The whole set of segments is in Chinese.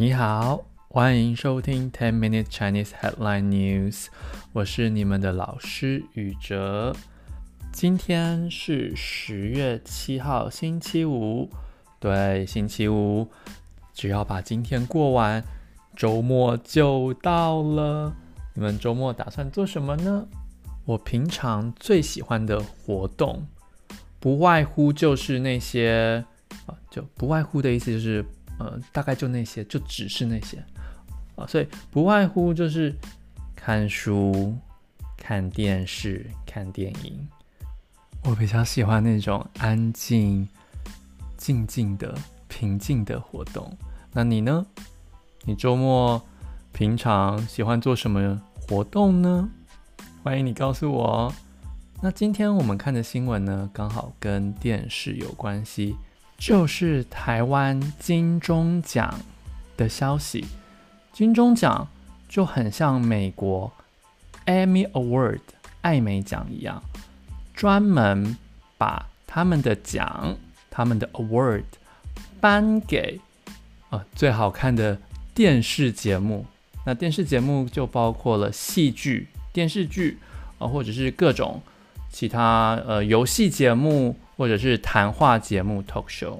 你好，欢迎收听 Ten Minute Chinese Headline News，我是你们的老师宇哲。今天是十月七号，星期五。对，星期五，只要把今天过完，周末就到了。你们周末打算做什么呢？我平常最喜欢的活动，不外乎就是那些啊，就不外乎的意思就是。呃，大概就那些，就只是那些啊，所以不外乎就是看书、看电视、看电影。我比较喜欢那种安静、静静的、平静的活动。那你呢？你周末平常喜欢做什么活动呢？欢迎你告诉我。那今天我们看的新闻呢，刚好跟电视有关系。就是台湾金钟奖的消息，金钟奖就很像美国 Emmy Award 艾美奖一样，专门把他们的奖、他们的 Award 颁给啊最好看的电视节目。那电视节目就包括了戏剧、电视剧啊，或者是各种其他呃游戏节目。或者是谈话节目 talk show。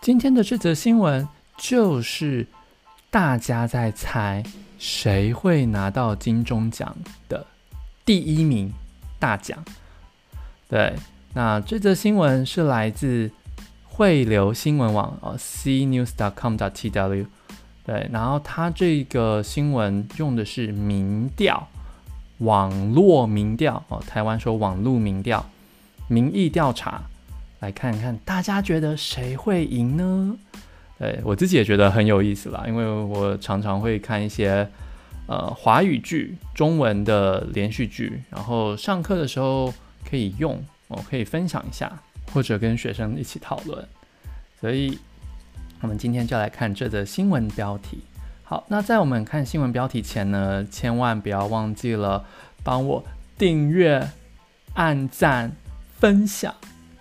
今天的这则新闻就是大家在猜谁会拿到金钟奖的第一名大奖。对，那这则新闻是来自汇流新闻网哦，cnews.com.tw。对，然后它这个新闻用的是民调，网络民调哦，台湾说网络民调。民意调查，来看看大家觉得谁会赢呢？对，我自己也觉得很有意思啦，因为我常常会看一些呃华语剧、中文的连续剧，然后上课的时候可以用，我可以分享一下，或者跟学生一起讨论。所以，我们今天就来看这则新闻标题。好，那在我们看新闻标题前呢，千万不要忘记了帮我订阅、按赞。分享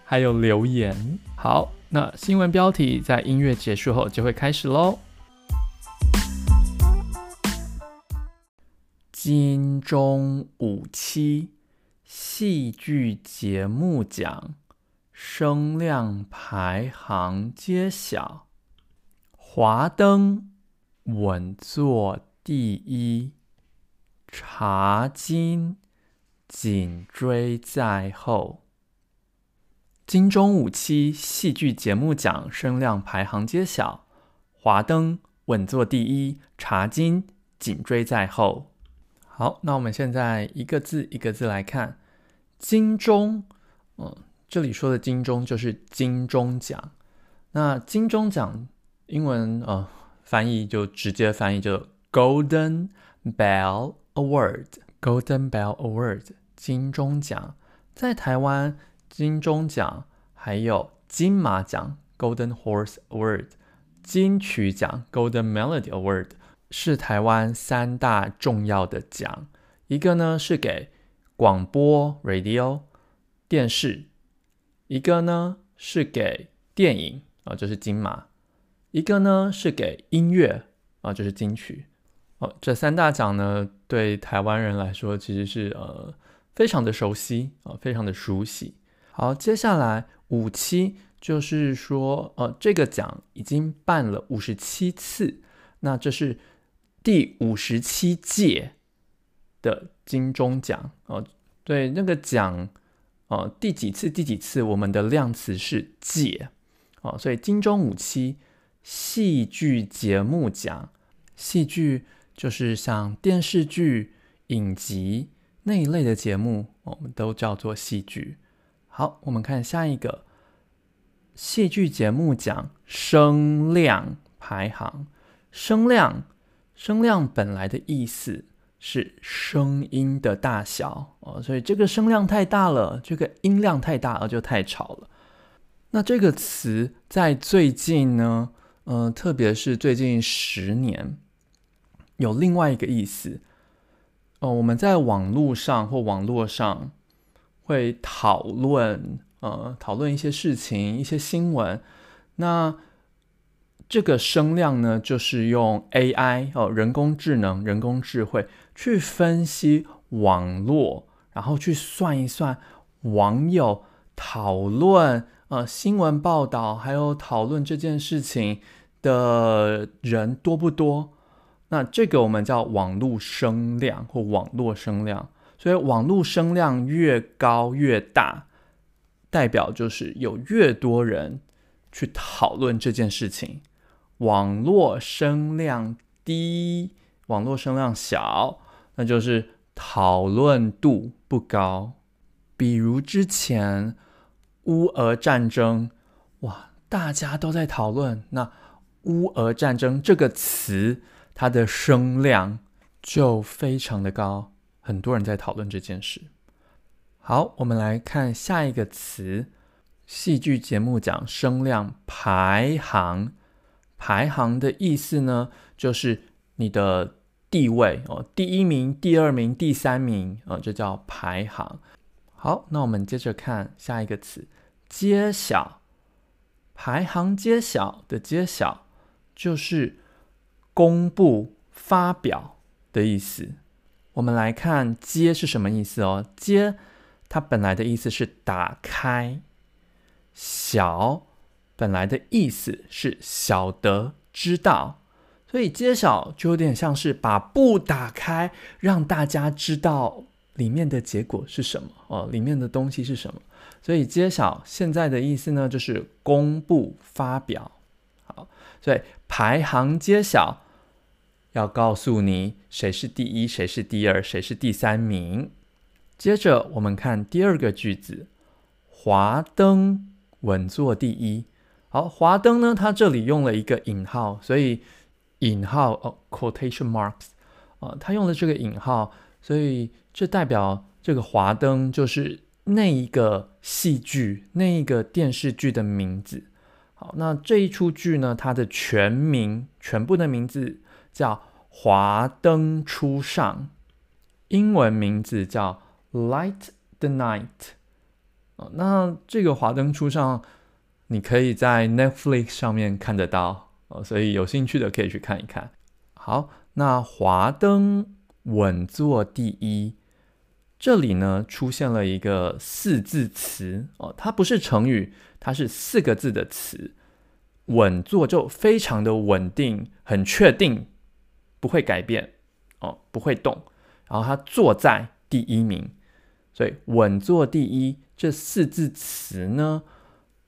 还有留言，好，那新闻标题在音乐结束后就会开始喽。金钟五期戏剧节目奖声量排行揭晓，华灯稳坐第一，茶金紧追在后。金钟五期戏剧节目奖声量排行揭晓，华灯稳坐第一，茶金紧追在后。好，那我们现在一个字一个字来看。金钟，嗯，这里说的金钟就是金钟奖。那金钟奖英文呃翻译就直接翻译就 Golden Bell Award，Golden Bell Award 金钟奖在台湾。金钟奖还有金马奖 （Golden Horse Award）、金曲奖 （Golden Melody Award） 是台湾三大重要的奖。一个呢是给广播 （Radio）、电视；一个呢是给电影啊，就是金马；一个呢是给音乐啊，就是金曲。哦，这三大奖呢，对台湾人来说其实是呃非常的熟悉啊，非常的熟悉。好，接下来五期就是说，呃，这个奖已经办了五十七次，那这是第五十七届的金钟奖哦、对，那个奖，呃，第几次？第几次？我们的量词是届哦、所以金钟五期戏剧节目奖，戏剧就是像电视剧、影集那一类的节目，我们都叫做戏剧。好，我们看下一个戏剧节目奖声量排行。声量，声量本来的意思是声音的大小哦，所以这个声量太大了，这个音量太大了，就太吵了。那这个词在最近呢，嗯、特别是最近十年，有另外一个意思。哦、我们在网络上或网络上。会讨论，呃，讨论一些事情，一些新闻。那这个声量呢，就是用 AI 哦，人工智能、人工智慧去分析网络，然后去算一算网友讨论呃新闻报道，还有讨论这件事情的人多不多。那这个我们叫网络声量或网络声量。所以网络声量越高越大，代表就是有越多人去讨论这件事情。网络声量低，网络声量小，那就是讨论度不高。比如之前乌俄战争，哇，大家都在讨论，那乌俄战争这个词，它的声量就非常的高，很多人在讨论这件事。好，我们来看下一个词，戏剧节目讲声量排行。排行的意思呢，就是你的地位哦，第一名、第二名、第三名啊，这叫排行。好，那我们接着看下一个词，揭晓。排行揭晓的揭晓，就是公布、发表的意思。我们来看“揭”是什么意思哦？“揭”它本来的意思是打开，晓。本来的意思是晓得、知道，所以揭晓就有点像是把布打开，让大家知道里面的结果是什么哦，里面的东西是什么。所以揭晓现在的意思呢，就是公布、发表。好，所以排行揭晓，要告诉你谁是第一，谁是第二，谁是第三名。接着我们看第二个句子，华灯稳坐第一。好，华灯呢，它这里用了一个引号，所以引号哦，quotation marks 啊，它用了这个引号，所以这代表这个华灯就是那一个戏剧、那一个电视剧的名字。好，那这一出剧呢，它的全名、全部的名字叫《华灯初上》，英文名字叫《Light the Night》。那这个《华灯初上》。你可以在 Netflix 上面看得到哦，所以有兴趣的可以去看一看。好，那华灯稳坐第一，这里呢出现了一个四字词哦，它不是成语，它是四个字的词。稳坐就非常的稳定，很确定，不会改变哦，不会动。然后他坐在第一名，所以稳坐第一这四字词呢，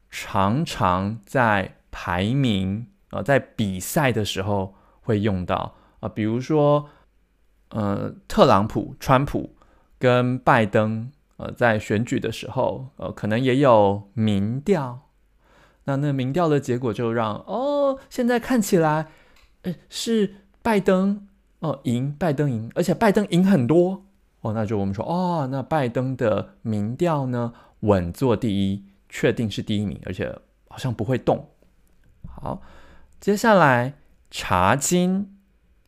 常常在排名啊、呃，在比赛的时候会用到啊、比如说，呃，特朗普、川普跟拜登，呃，在选举的时候，呃，可能也有民调，那那民调的结果就让哦，现在看起来，诶，是拜登哦赢，拜登赢，而且拜登赢很多哦，那就我们说哦，那拜登的民调呢，稳坐第一。确定是第一名，而且好像不会动。好，接下来茶金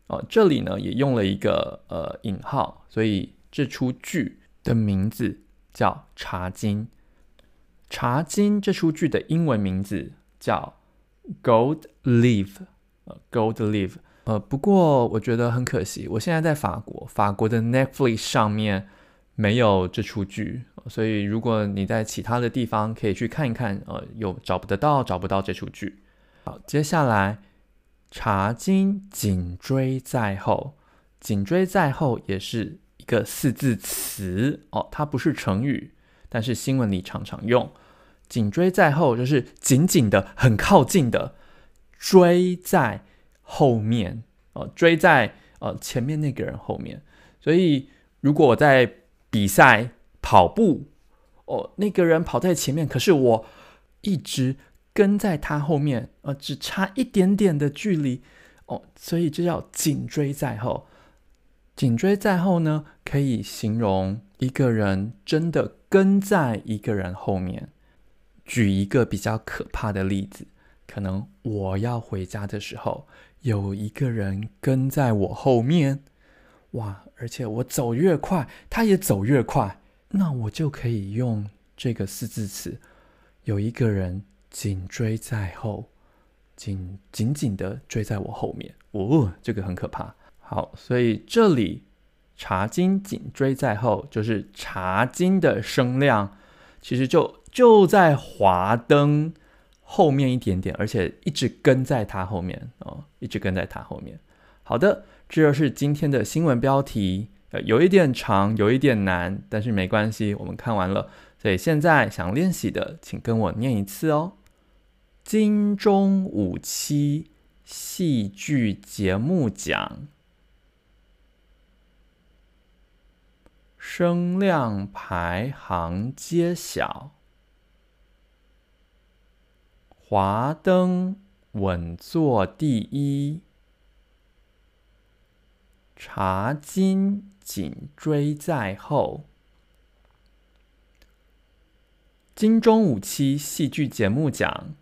哦，这里呢也用了一个呃引号，所以这出剧的名字叫茶金。茶金这出剧的英文名字叫 Gold Leaf，呃，Gold Leaf。呃，不过我觉得很可惜，我现在在法国，法国的 Netflix 上面。没有这出剧，所以如果你在其他的地方可以去看一看，呃，有找不得到，找不到这出剧。好，接下来茶金紧追在后，紧追在后也是一个四字词哦，它不是成语，但是新闻里常常用。紧追在后就是紧紧的、很靠近的追在后面哦，追在呃前面那个人后面。所以如果我在比赛跑步，哦，那个人跑在前面，可是我一直跟在他后面，呃，只差一点点的距离，哦，所以就叫紧追在后。紧追在后呢，可以形容一个人真的跟在一个人后面。举一个比较可怕的例子，可能我要回家的时候，有一个人跟在我后面。哇！而且我走越快，他也走越快，那我就可以用这个四字词，有一个人紧追在后，紧紧紧的追在我后面。哦，这个很可怕。好，所以这里茶金紧追在后，就是茶金的声量其实就就在华灯后面一点点，而且一直跟在他后面哦，一直跟在他后面。好的，这就是今天的新闻标题。呃有一点长，有一点难，但是没关系，我们看完了。所以现在想练习的，请跟我念一次哦。金钟五期戏剧节目奖，声量排行揭晓，华灯稳坐第一，茶金紧追在后。金钟五期戏剧节目奖，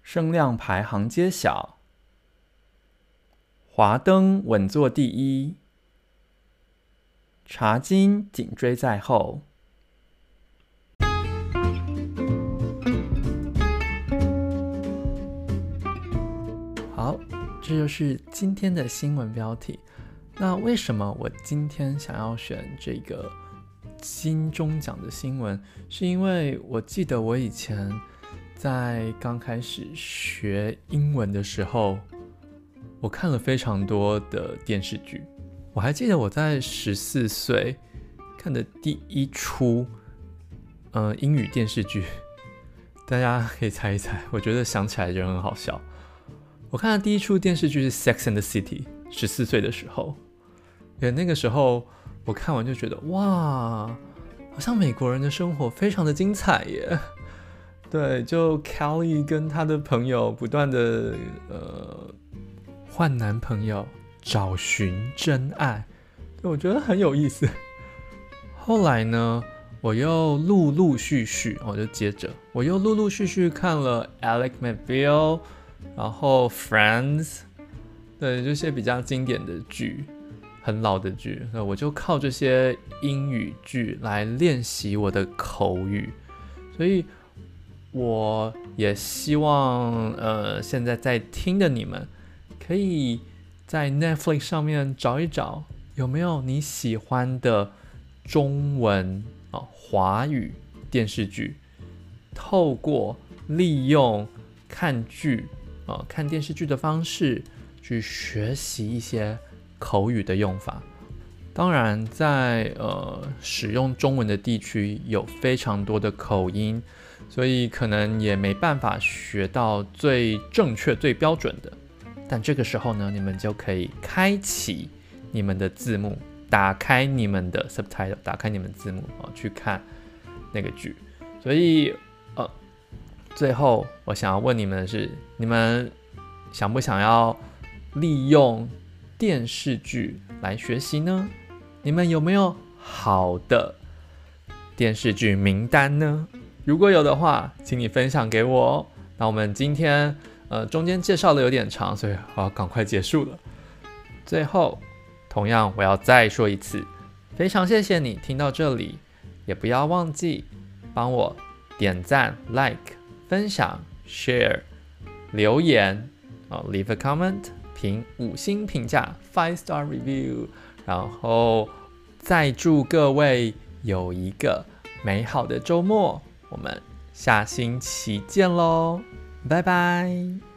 声量排行揭晓，华灯稳坐第一，茶金紧追在后。这就是今天的新闻标题。那为什么我今天想要选这个金钟奖的新闻？是因为我记得我以前在刚开始学英文的时候，我看了非常多的电视剧。我还记得我在十四岁看的第一出，呃，英语电视剧，大家可以猜一猜。我觉得想起来就很好笑。我看的第一出电视剧是《Sex and the City》，十四岁的时候。对，那个时候我看完就觉得哇，好像美国人的生活非常的精彩耶。对，就 Kelly 跟他的朋友不断的呃换男朋友，找寻真爱，我觉得很有意思。后来呢，我又陆陆续续，我就接着我又陆陆续续看了 Ally McBeal，然后 Friends，对，这些比较经典的剧。很老的剧，那我就靠这些英语剧来练习我的口语，所以我也希望，呃，现在在听的你们，可以在 Netflix 上面找一找，有没有你喜欢的中文啊华语电视剧，透过利用看剧呃看电视剧的方式去学习一些。口语的用法，当然在呃使用中文的地区有非常多的口音，所以可能也没办法学到最正确、最标准的。但这个时候呢，你们就可以开启你们的字幕，打开你们的 subtitle，打开你们字幕啊，去看那个剧。所以，最后我想要问你们的是，你们想不想要利用电视剧来学习呢？你们有没有好的电视剧名单呢？如果有的话，请你分享给我哦。那我们今天呃中间介绍的有点长，所以我要赶快结束了。最后，同样我要再说一次，非常谢谢你听到这里，也不要忘记帮我点赞、like、分享、share、留言啊，leave a comment。评五星评价，five star review，然后再祝各位有一个美好的周末，我们下星期见喽，拜拜。